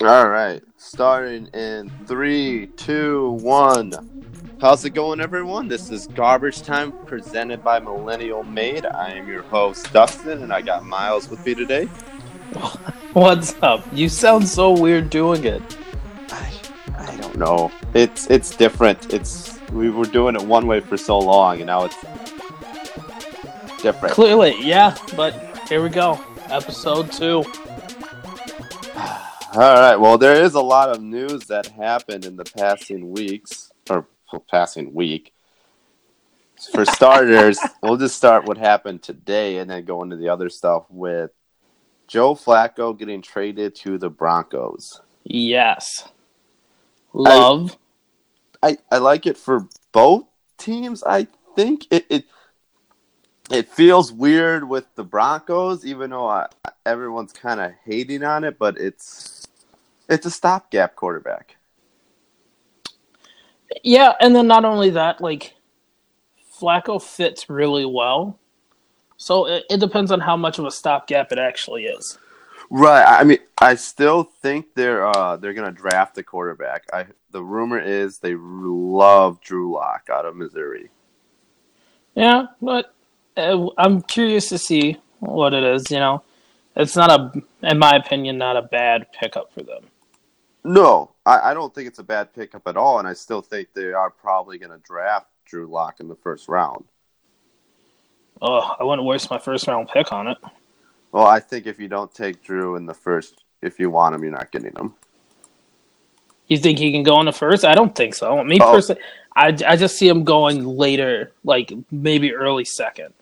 All right, starting in three, two, one. How's it going, everyone? This is Garbage Time presented by Millennial Made. I am your host, Dustin, and I got Miles with me today. What's up? You sound so weird doing it. I, I don't know. It's it's different. It's we were doing it one way for so long, and now it's different. Clearly, yeah, but here we go. Episode two. All right. Well, there is a lot of news that happened in the passing weeks, or passing week. For starters, we'll just start what happened today, and then go into the other stuff with Joe Flacco getting traded to the Broncos. Yes. Love. I, I like it for both teams. I think it it, it feels weird with the Broncos, even though I, everyone's kind of hating on it. But it's it's a stopgap quarterback. Yeah, and then not only that, like Flacco fits really well. So it, it depends on how much of a stopgap it actually is. Right. I mean, I still think they're uh, they're gonna draft a quarterback. I the rumor is they love Drew Lock out of Missouri. Yeah, but uh, I'm curious to see what it is. You know, it's not a, in my opinion, not a bad pickup for them. No, I, I don't think it's a bad pickup at all, and I still think they are probably going to draft Drew Lock in the first round. Oh, I wouldn't waste my first round pick on it. Well, I think if you don't take Drew in the first, if you want him, you're not getting him. You think he can go in the first? I don't think so. Me Oh. personally, I, I just see him going later, like maybe early second.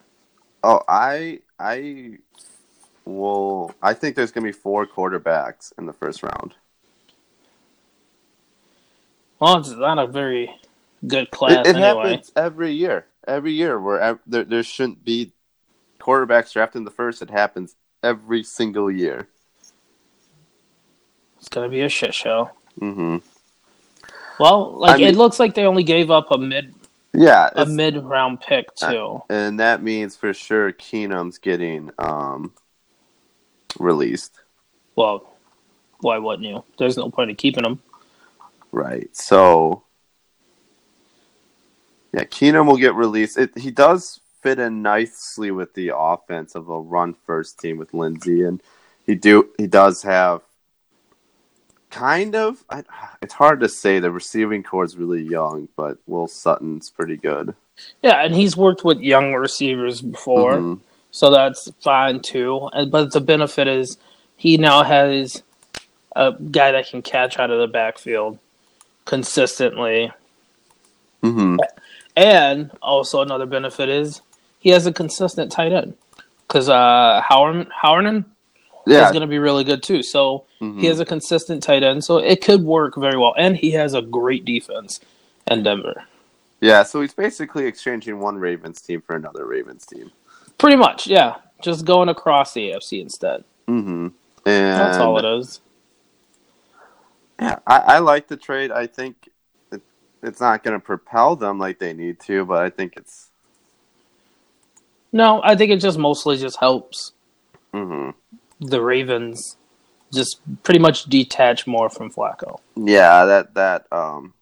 Oh, I I will. I think there's going to be four quarterbacks in the first round. Well, it's not a very good class It, it anyway. happens every year. Every year, where there there shouldn't be quarterbacks drafted in the first. It happens every single year. It's gonna be a shit show. hmm Well, like I mean- it looks like they only gave up a mid, yeah, a mid round pick too. and that means for sure Keenum's getting um released. Well, why wouldn't you? There's no point in keeping him. Right. So yeah, Keenum will get released. It, he does fit in nicely with the offense of a run first team with Lindsay, and he do he does have kind of. I, it's hard to say. The receiving core is really young, but Will Sutton's pretty good. Yeah, and he's worked with young receivers before, Mhm. so that's fine too. But the benefit is he now has a guy that can catch out of the backfield consistently. Mhm. And also another benefit is he has a consistent tight end because uh, Howard Heuerman Yeah. is going to be really good too. So Mhm. he has a consistent tight end, so it could work very well. And he has a great defense in Denver. Yeah. So he's basically exchanging one Ravens team for another Ravens team. Pretty much, yeah. Just going across the AFC instead. Mm-hmm. And That's all it is. Yeah, I, I like the trade. I think it, it's not going to propel them like they need to, but I think it's. No, I think it just mostly just helps hmm the Ravens just pretty much detach more from Flacco. Yeah, that that um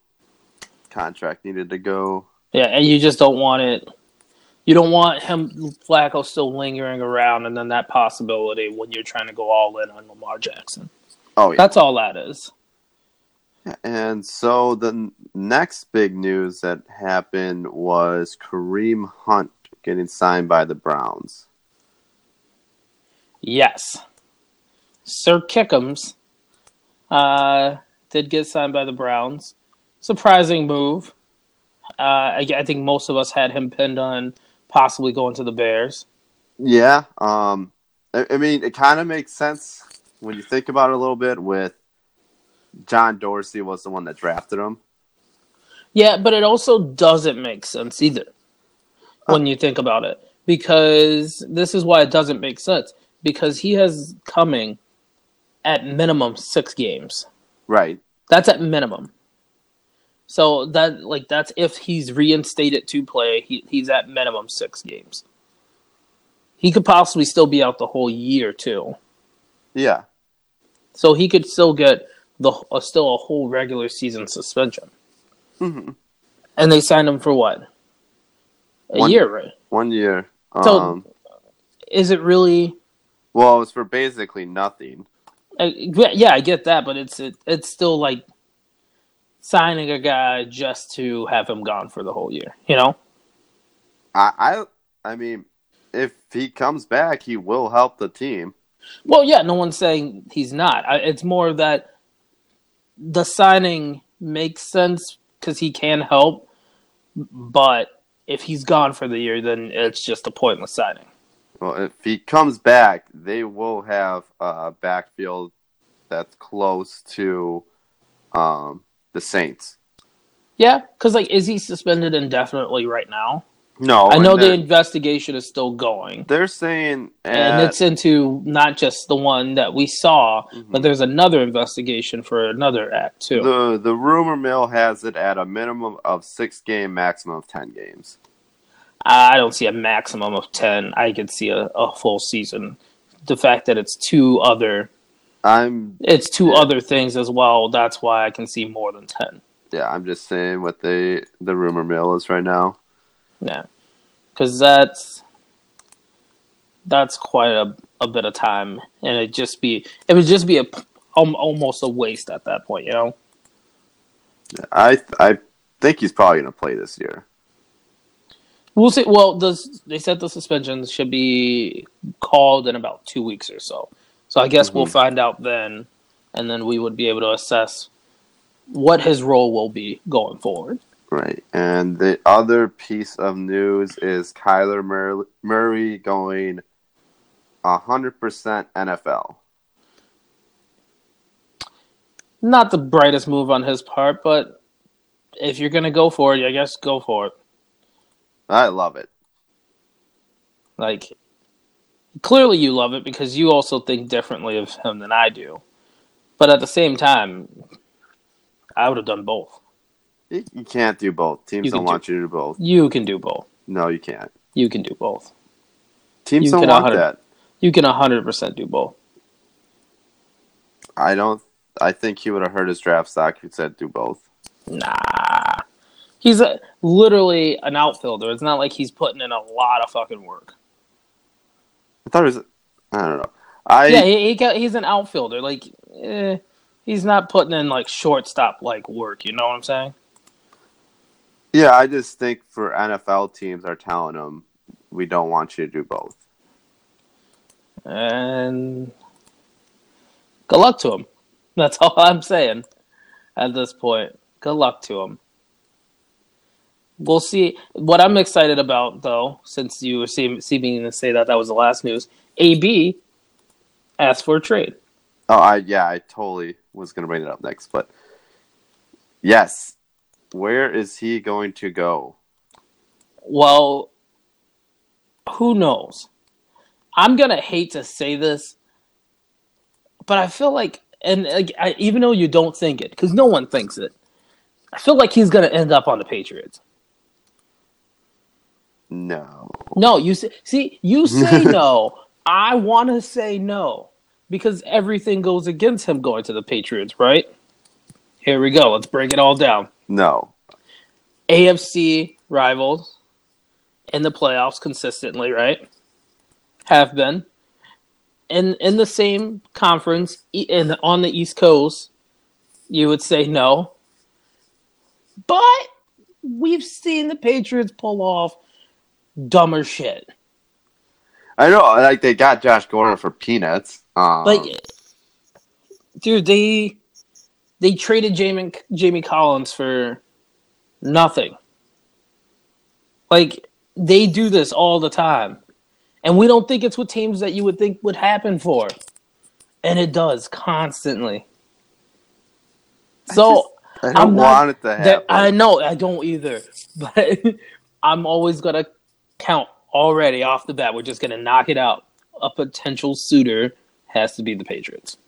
contract needed to go. Yeah, and you just don't want it. You don't want him Flacco still lingering around, and then that possibility when you're trying to go all in on Lamar Jackson. Oh yeah. That's all that is. And so the next big news that happened was Kareem Hunt getting signed by the Browns. Yes, Sir Kickums uh, did get signed by the Browns. Surprising move. Uh, I, I think most of us had him pinned on possibly going to the Bears. Yeah, um, I, I mean, it kind of makes sense when you think about it a little bit. With John Dorsey was the one that drafted him. Yeah, but it also doesn't make sense either when you think about it. Because this is why it doesn't make sense. Because he has coming at minimum six games. Right. That's at minimum. So that like that's if he's reinstated to play, he, he's at minimum six games. He could possibly still be out the whole year too. Yeah. So he could still get the uh, still a whole regular season suspension, hmm and they signed him for what? A One- year, right? One year. So- Um, Is it really? well, it's for basically nothing. Uh, yeah, I get that, but it's it, it's still like signing a guy just to have him gone for the whole year. You know? I, I, I mean, if he comes back, he will help the team. Well, yeah, no one's saying he's not. I, it's more that the signing makes sense because he can help, but if he's gone for the year, then it's just a pointless signing. Well, if he comes back, they will have a backfield that's close to um, the Saints. Yeah, because like, is he suspended indefinitely right now? No, I know the investigation is still going, they're saying, and uh, it's into not just the one that we saw, Mhm. but there's another investigation for another act too. the the rumor mill has it at a minimum of six game, maximum of ten games. I don't see a maximum of ten. I could see a, a full season. The fact that it's two other I'm it's two Yeah. other things as well. That's why I can see more than ten. yeah, I'm just saying what they the rumor mill is right now. Yeah, because that's that's quite a, a bit of time, and it just be it would just be a um, almost a waste at that point. You know? I I think he's probably gonna play this year. We'll see. Well, the, they said the suspension should be called in about two weeks or so. So I guess we'll Mhm. find out then, and then we would be able to assess what his role will be going forward. Right. And the other piece of news is Kyler Mur- Murray going 100% NFL. Not the brightest move on his part, but if you're gonna go for it, I guess go for it. I love it. Like, clearly you love it because you also think differently of him than I do. But at the same time, I would have done both. You, can't do both. Teams don't can want you to do both. You can do both. No, you can't. You can do both. Teams You don't want 100 that. You can 100% do both. I don't. I think he would have hurt his draft stock if he said do both. Nah. He's a, literally an outfielder. It's not like he's putting in a lot of fucking work. I thought it was. I don't know. I yeah, he, he got, he's an outfielder. Like, eh, he's not putting in like shortstop like work. You know what I'm saying? Yeah. I just think for NFL teams are telling them um, we don't want you to do both. And good luck to him. That's all I'm saying at this point. Good luck to him. We'll see. What I'm excited about, though, since you were seem, seeming to say that that was the last news, AB asked for a trade. Oh, I yeah, I totally was gonna bring it up next, but yes, where is he going to go? Well, who knows? I'm gonna hate to say this, but I feel like, and like, I, even though you don't think it, because no one thinks it, I feel like he's gonna end up on the Patriots. No, No, you say, see, you say no. I want to say no because everything goes against him going to the Patriots, right? Here we go. Let's break it all down. No, AFC rivals in the playoffs consistently, right? Have been in in the same conference in on the East Coast. You would say no, but we've seen the Patriots pull off dumber shit. I know. Like they got Josh Gordon for peanuts. Um, Like, dude, they they traded Jamie Jamie Collins for nothing. Like they do this all the time, and we don't think it's what teams that you would think would happen for, and it does constantly. So I don't I'm not- it to happen. that, I know I don't either, but I'm always gonna count already off the bat. We're just gonna knock it out. A potential suitor has to be the Patriots.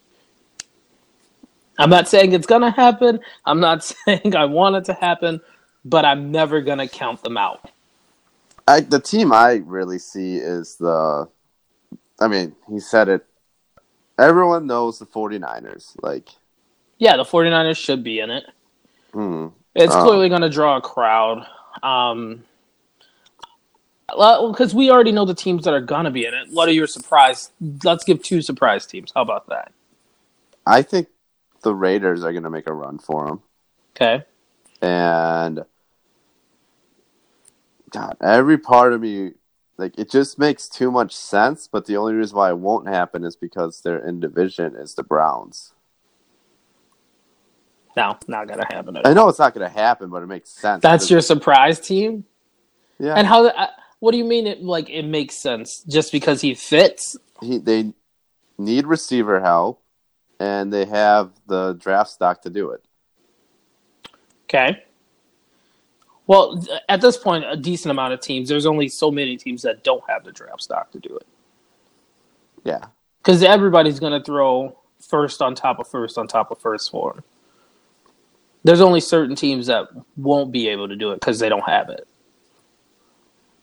I'm not saying it's gonna happen. I'm not saying I want it to happen, but I'm never gonna count them out. I, the team I really see is the. I mean, he said it. Everyone knows the 49ers. Like, Yeah, the 49ers should be in it. Hmm. It's Oh. clearly going to draw a crowd. Um, because we already know the teams that are going to be in it. What are your surprise? Let's give two surprise teams. How about that? I think the Raiders are going to make a run for them. Okay. and God, every part of me, like it just makes too much sense. But the only reason why it won't happen is because they're in division is the Browns. No, not going to happen. I know it's not going to happen, but it makes sense. That's your surprise team? yeah. And how? uh, What do you mean? It like it makes sense just because he fits? he, they need receiver help, and they have the draft stock to do it. Okay. Well, at this point, a decent amount of teams. There's only so many teams that don't have the draft stock to do it Yeah, because everybody's going to throw first on top of first on top of first for him. There's only certain teams that won't be able to do it because they don't have it.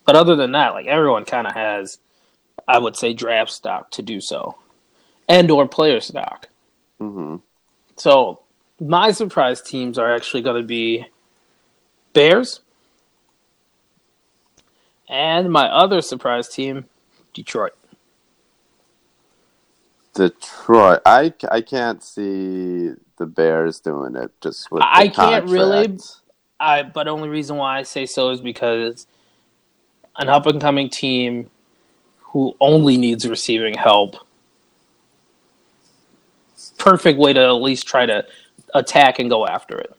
But other than that, like everyone kind of has, I would say, draft stock to do so, and or player stock. Hmm So my surprise teams are actually going to be Bears, and my other surprise team, Detroit. Detroit. I, I can't see the Bears doing it just with. I can't really- contract. I but only reason why I say so is because an up and coming team who only needs receiving help. Perfect way to at least try to attack and go after it.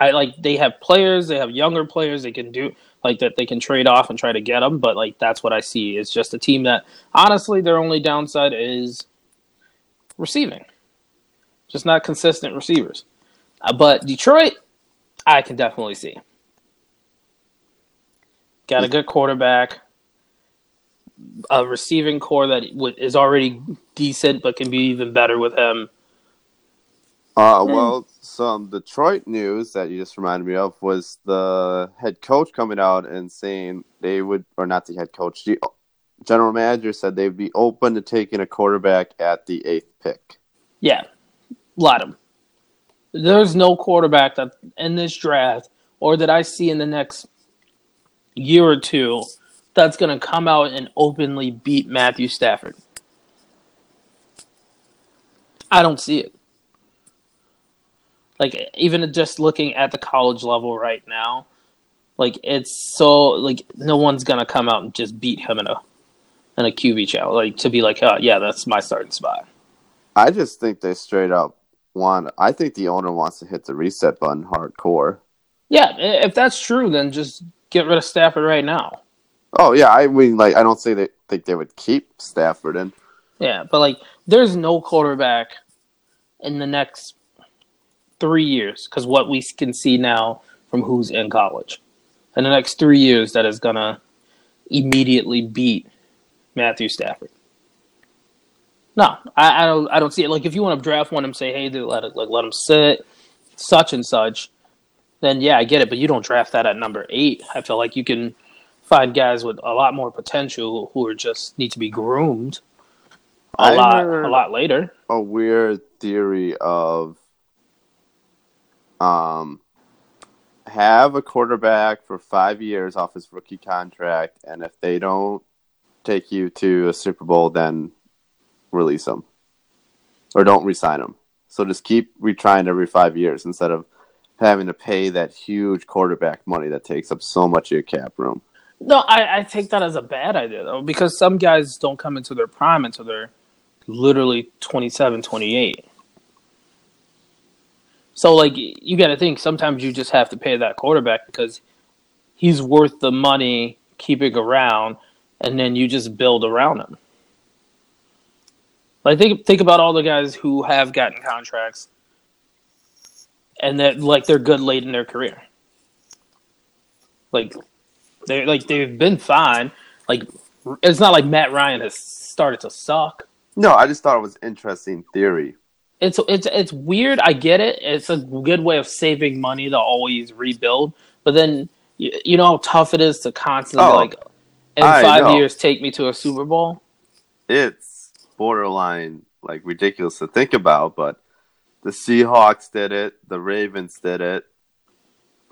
I like they have players, they have younger players they can do like that they can trade off and try to get them, but like that's what I see. It's just a team that honestly their only downside is receiving. Just not consistent receivers. Uh, but Detroit, I can definitely see. Got a good quarterback, a receiving core that is already decent, but can be even better with him. Uh, Hmm. well, some Detroit news that you just reminded me of was the head coach coming out and saying they would, or not the head coach, the general manager said they'd be open to taking a quarterback at the eighth pick. Yeah, let him. There's no quarterback that in this draft or that I see in the next year or two that's going to come out and openly beat Matthew Stafford. I don't see it. Like even just looking at the college level right now, like it's so like no one's gonna come out and just beat him in a in a QB challenge. Like to be like, oh yeah, that's my starting spot. I just think they straight up want. I think the owner wants to hit the reset button hardcore. Yeah, if that's true, then just get rid of Stafford right now. Oh yeah, I mean, like I don't say they think they would keep Stafford in. Yeah, but like, there's no quarterback in the next three years because what we can see now from who's in college in the next three years that is gonna immediately beat Matthew Stafford. No, I, I don't. I don't see it. Like, if you want to draft one and say, "Hey, dude, let it, like let him sit," such and such, then yeah, I get it. But you don't draft that at number eight. I feel like you can find guys with a lot more potential who are just need to be groomed a I lot a lot later. a weird theory of um have a quarterback for five years off his rookie contract, and if they don't take you to a Super Bowl, then release them or don't resign them. So just keep retrying every five years instead of having to pay that huge quarterback money that takes up so much of your cap room. No, I, I take that as a bad idea though, because some guys don't come into their prime until they're literally 27, 28. So like you got to think sometimes you just have to pay that quarterback because he's worth the money keeping around, and then you just build around him. Like think think about all the guys who have gotten contracts, and that like they're good late in their career. Like they like they've been fine. Like it's not like Matt Ryan has started to suck. No, I just thought it was interesting theory. It's it's it's weird. I get it. It's a good way of saving money to always rebuild. But then you, you know how tough it is to constantly Oh, like in I five know. years take me to a Super Bowl. It's borderline like ridiculous to think about, but the Seahawks did it, the Ravens did it,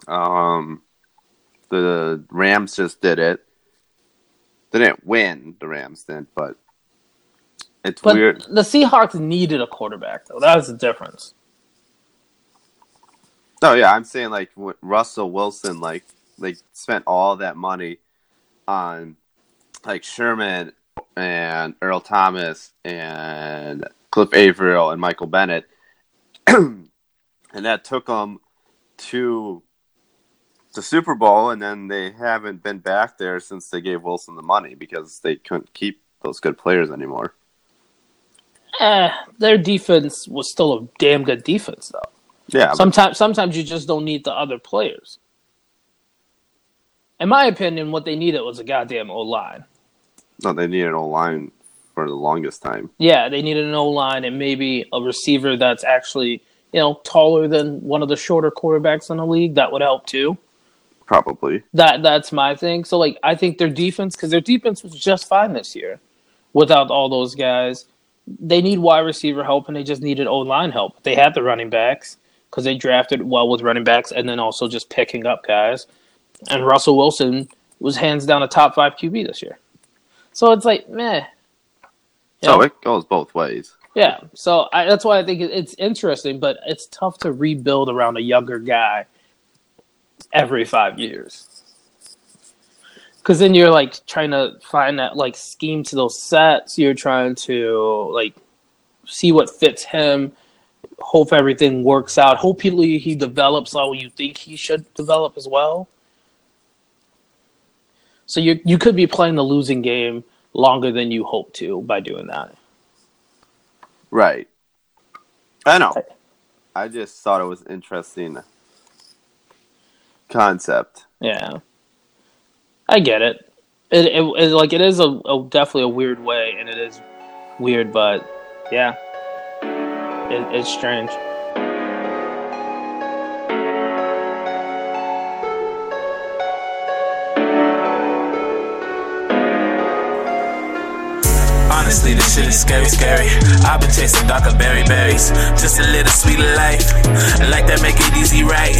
um, the Rams just did it. They didn't win, the Rams did, but it's But weird. the Seahawks needed a quarterback, though. That was the difference. No, yeah, I'm saying like Russell Wilson, like they spent all that money on like Sherman and Earl Thomas and Cliff Avril and Michael Bennett, and that took them to the Super Bowl, and then they haven't been back there since they gave Wilson the money because they couldn't keep those good players anymore. Eh, their defense was still a damn good defense, though. Yeah, but- Sometimes, sometimes you just don't need the other players. In my opinion, what they needed was a goddamn O line. no, they needed a line for the longest time. Yeah, they needed an O line and maybe a receiver that's actually you know taller than one of the shorter quarterbacks in the league. That would help too. Probably. That that's my thing. So like, I think their defense because their defense was just fine this year without all those guys. They need wide receiver help and they just needed O line help. They had the running backs because they drafted well with running backs and then also just picking up guys. And Russell Wilson was hands down a top five QB this year. So it's like meh. You So know? it goes both ways. Yeah, so I, that's why I think it's interesting, but it's tough to rebuild around a younger guy every five years. Because then you're like trying to find that like scheme to those sets. You're trying to like see what fits him. Hope everything works out. Hopefully he develops how you think he should develop as well. So you you could be playing the losing game longer than you hope to by doing that. Right. I know. I just thought it was interesting concept. Yeah, I get it. It, it, it like it is a, a definitely a weird way, and it is weird, but yeah, it, it's strange. Honestly, this shit is scary, scary. I've been chasing darker berry berries. Just a little sweeter life. I like that, make it easy, right?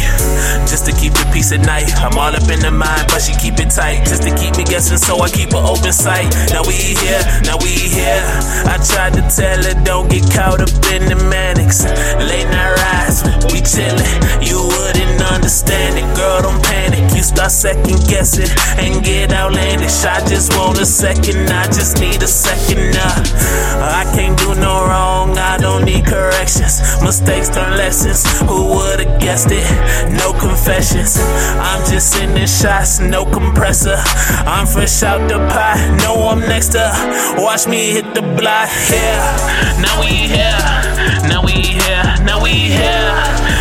Just to keep the peace at night. I'm all up in the mind, but she keep it tight. Just to keep me guessing, so I keep an open sight. Now we here, now we here. I tried to tell her, don't get caught up in the manics. Late night rides, we chillin'. You wouldn't understand it, girl, don't panic. You start second guessing and get outlandish. I just want a second, I just need a second. Uh, I can't do no wrong, I don't need corrections. Mistakes turn lessons. Who would've guessed it? No confessions. I'm just sending shots, no compressor. I'm fresh out the pot, know I'm next to. Watch me hit the block. Yeah, now we here. Now we here. Now we here.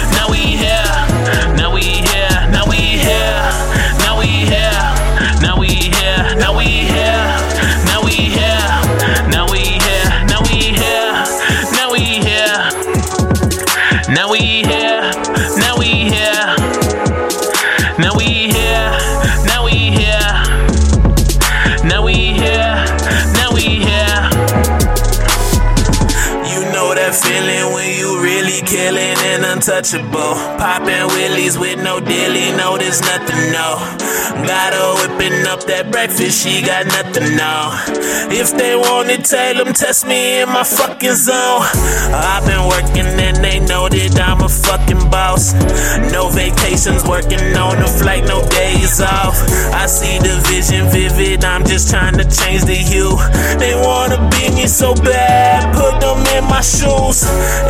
Now we here. Now we here. Now we here. Now we here. Now we here. Now we here. You know that feeling when you really killing and untouchable. Willies with no dilly, no, there's nothing, no. Got her whipping up that breakfast, she got nothing, no. If they want it, tell them test me in my fucking zone. I've been working and they know that I'm a fucking boss. No vacations, working on the flight, no days off. I see the vision vivid, I'm just trying to change the hue. They wanna be me so bad, put them in my shoes.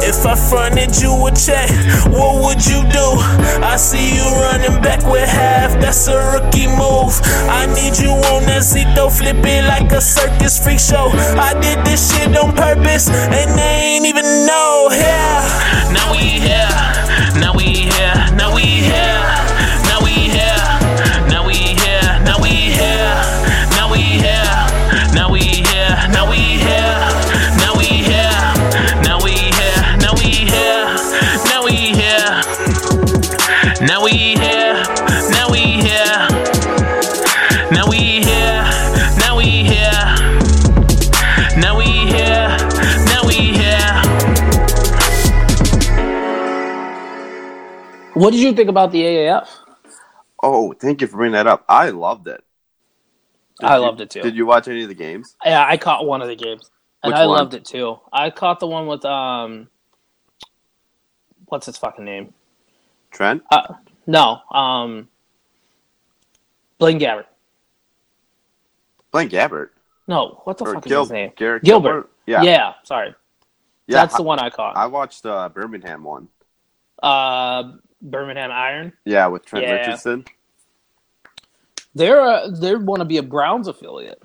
If I fronted you a check, what would you do? I see you running back with half, that's a rookie move. I need you on that though, flip it like a circus freak show. I did this shit on purpose, and they ain't even know. Yeah, What did you think about the AAF? Oh, thank you for bringing that up. I loved it. Did I you- loved it too. Did you watch any of the games? Yeah, I caught one of the games, and Which I one? loved it too. I caught the one with um, what's his fucking name? Trent? Uh, no, um, Blaine Gabbert. Blaine Gabbert. No, what the Or fuck Gil- is his name? Garrett Gilbert. Yeah. Yeah, sorry, Yeah, that's I, the one I caught. I watched uh, Birmingham one. uh, Birmingham Iron. Yeah, with Trent Yeah. Richardson. They're uh, they want to be a Browns affiliate.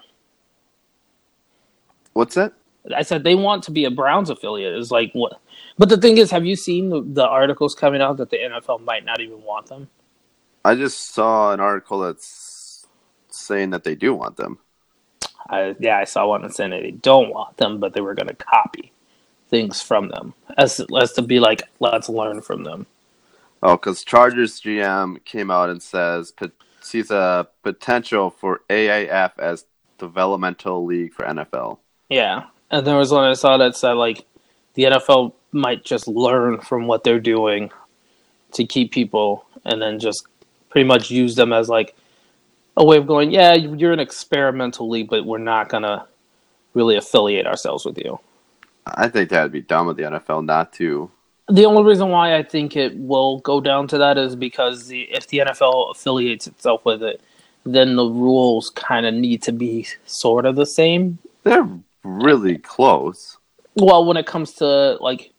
What's that? I said they want to be a Browns affiliate. Is like what? But the thing is, have you seen the, the articles coming out that the NFL might not even want them? I just saw an article that's saying that they do want them. I, yeah, I saw one that said they don't want them, but they were going to copy things from them as as to be like, let's learn from them. Oh, because Chargers GM came out and says sees a potential for AAF as developmental league for NFL. Yeah, and there was one I saw that said like the NFL might just learn from what they're doing to keep people, and then just pretty much use them as like a way of going, yeah, you're an experimental league, but we're not gonna really affiliate ourselves with you. I think that'd be dumb of the NFL not to. The only reason why I think it will go down to that is because the, if the NFL affiliates itself with it, then the rules kind of need to be sort of the same. They're really close. Well, when it comes to like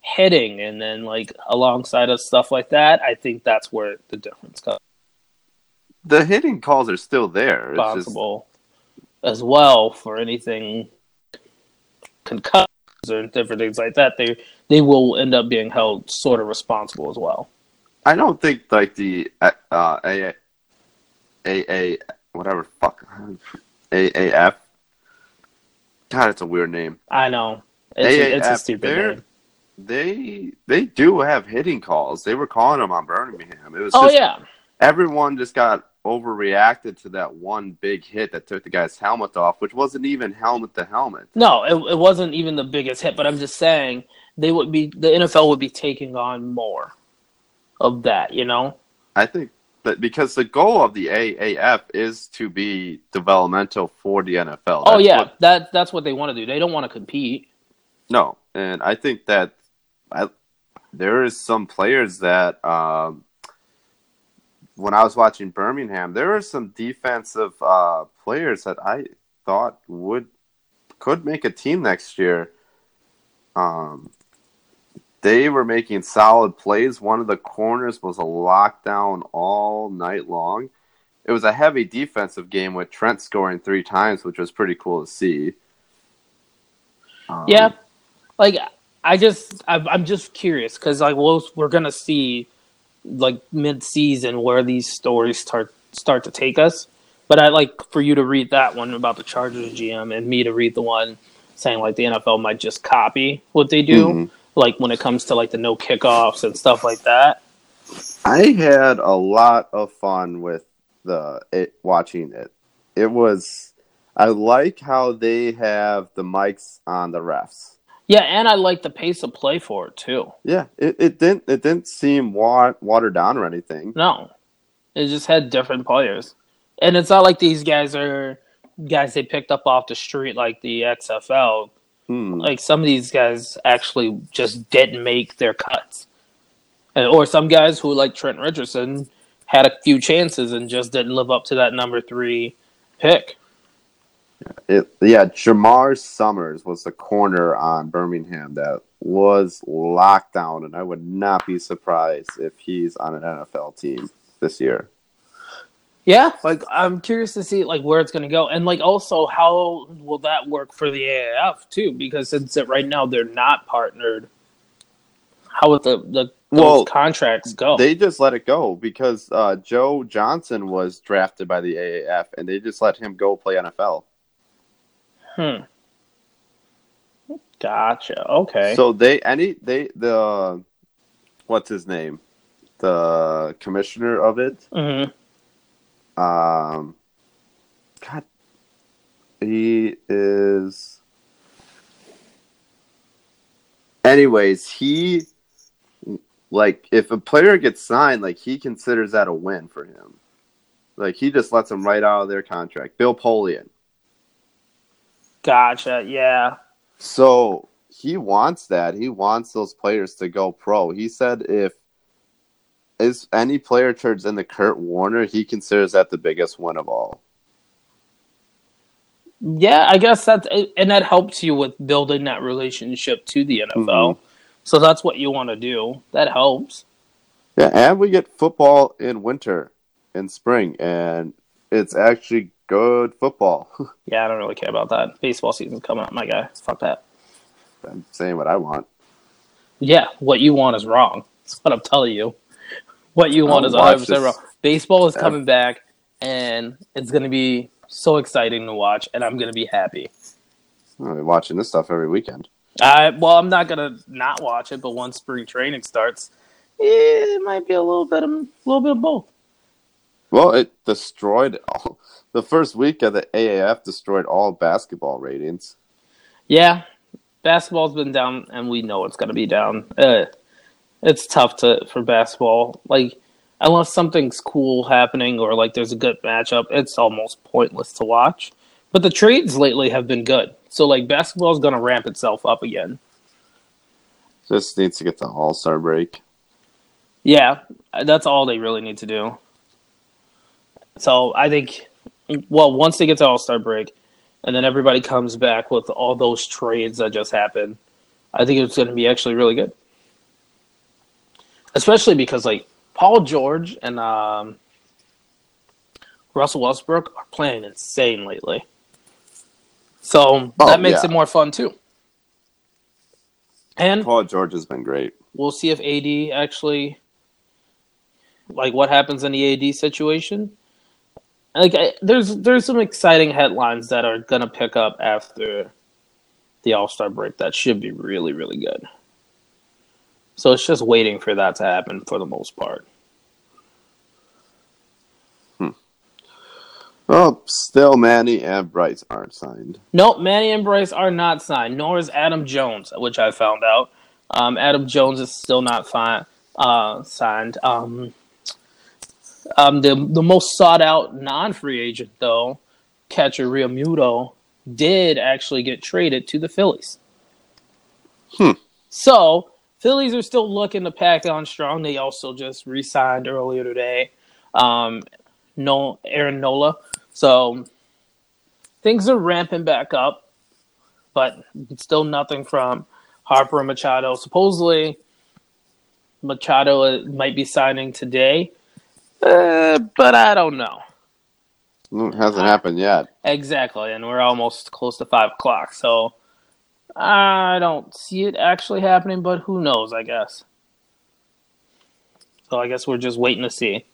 hitting and then like alongside of stuff like that, I think that's where the difference comes. The hitting calls are still there. It's just, Possible as well for anything concussions or different things like that. They they will end up being held sort of responsible as well. I don't think like the uh, AA, AA, whatever fuck, AAF. God, it's a weird name. I know it's, a, it's a AAF, stupid name. They they do have hitting calls. They were calling them on Birmingham. It was Oh just, yeah, everyone just got overreacted to that one big hit that took the guy's helmet off, which wasn't even helmet to helmet. no, it, it wasn't even the biggest hit. But I'm just saying they would be the NFL would be taking on more of that. You know, I think that because the goal of the AAF is to be developmental for the NFL. oh yeah, what- that that's what they want to do. They don't want to compete. no, and I think that I, there is some players that um, when I was watching Birmingham, there were some defensive uh, players that I thought would could make a team next year. Um, they were making solid plays. One of the corners was a lockdown all night long. It was a heavy defensive game with Trent scoring three times, which was pretty cool to see. Um, Yeah, like I just I'm, just curious because like we'll, we're gonna see like mid season where these stories start start to take us. But I like for you to read that one about the Chargers GM and me to read the one saying like the NFL might just copy what they do, Mhm. Like when it comes to like the no kickoffs and stuff like that. I had a lot of fun with the it watching it. It was I like how they have the mics on the refs. Yeah, and I like the pace of play for it too. Yeah, it, it didn't it didn't seem wa- watered down or anything. No, it just had different players, and it's not like these guys are guys they picked up off the street like the XFL. Hmm. Like some of these guys actually just didn't make their cuts, and, or some guys who like Trent Richardson had a few chances and just didn't live up to that number three pick. It, yeah, Jamar Summers was the corner on Birmingham that was locked down, and I would not be surprised if he's on an NFL team this year. Yeah, like I'm curious to see like where it's going to go, and like also how will that work for the AAF too? Because since it, right now they're not partnered, how would the the those Well, contracts go? They just let it go because uh, Joe Johnson was drafted by the AAF, and they just let him go play NFL. hmm. Gotcha. Okay. So they any they the what's his name, the commissioner of it. hmm Um, God, he is. Anyways, he like if a player gets signed, like he considers that a win for him. Like he just lets them right out of their contract. Bill Polian. Gotcha. Yeah. So he wants that. He wants those players to go pro. He said if is any player turns into Kurt Warner, he considers that the biggest win of all. Yeah, I guess that's and that helps you with building that relationship to the NFL. Mhm. So that's what you want to do. That helps. Yeah, and we get football in winter and spring, and it's actually good football. Yeah, I don't really care about that. Baseball season's coming up, my guy. Fuck that. I'm saying what I want. Yeah, what you want is wrong. That's what I'm telling you. What you want is 100 percent wrong. Baseball is coming back, and it's going to be so exciting to watch, and I'm going to be happy. I'll be watching this stuff every weekend. I well, I'm not going to not watch it, but once spring training starts, it might be a little bit of a little bit of both. Well, it destroyed all. The first week of the AAF destroyed all basketball ratings. Yeah, basketball's been down, and we know it's going to be down. Uh, it's tough to for basketball. Like unless something's cool happening or like there's a good matchup, it's almost pointless to watch. But the trades lately have been good, so like basketball's going to ramp itself up again. Just needs to get the All Star break. Yeah, that's all they really need to do. So I think, well, once they get to All Star break, and then everybody comes back with all those trades that just happened, I think it's going to be actually really good. Especially because like Paul George and um, Russell Westbrook are playing insane lately. So Oh, that makes yeah. it more fun too. And Paul George has been great. we'll see if AD actually like what happens in the AD situation. Like I, there's there's some exciting headlines that are gonna pick up after the All Star break that should be really really good. So it's just waiting for that to happen for the most part. Well, still Manny and Bryce aren't signed. Nope, Manny and Bryce are not signed, nor is Adam Jones, which I found out. Um, Adam Jones is still not fi- uh, signed. Um, um, the the most sought out non free agent though, catcher Realmuto, did actually get traded to the Phillies. Hmm. So Phillies are still looking to pack on strong. They also just re signed earlier today. Um, no Aaron Nola. So things are ramping back up, but still nothing from Harper and Machado. Supposedly, Machado uh, might be signing today, uh, but I don't know Mm, hasn't happened yet. exactly. And we're almost close to five o'clock, so I don't see it actually happening. But who knows? I guess. So I guess we're just waiting to see.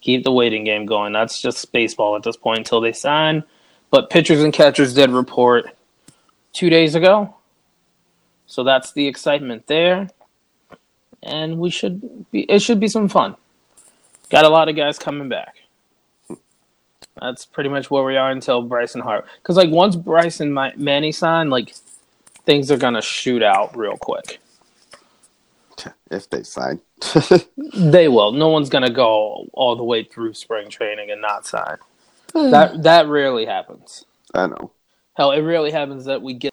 Keep the waiting game going. That's just baseball at this point until they sign. But pitchers and catchers did report two days ago. So that's the excitement there. And we should be it should be some fun. Got a lot of guys coming back. That's pretty much where we are until Bryson Hart. Because like once Bryson Ma- Manny sign, like things are gonna shoot out real quick. If they sign. They will. No one's gonna go all the way through spring training and not sign. That that rarely happens. I know. Hell, it rarely happens that we get.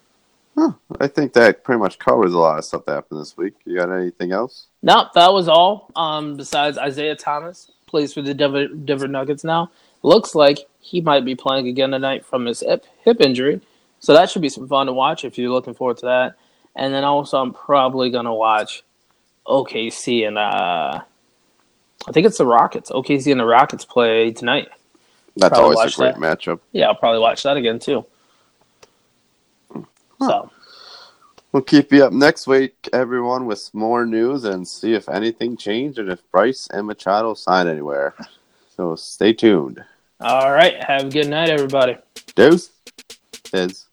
Huh, I think that pretty much covers a lot of stuff that happened this week. You got anything else? No, that was all. Um, besides Isaiah Thomas plays for the Denver, Denver Nuggets now. Looks like he might be playing again tonight from his hip hip injury. So that should be some fun to watch if you're looking forward to that. And then also, I'm probably gonna watch OKC and uh, I think it's the Rockets. OKC and the Rockets play tonight. That's Probably always a great that. matchup. Yeah, I'll probably watch that again too. So We'll keep you up next week, everyone, with more news and see if anything changed and if Bryce and Machado sign anywhere. So stay tuned. All right, have a good night, everybody. Deuce is.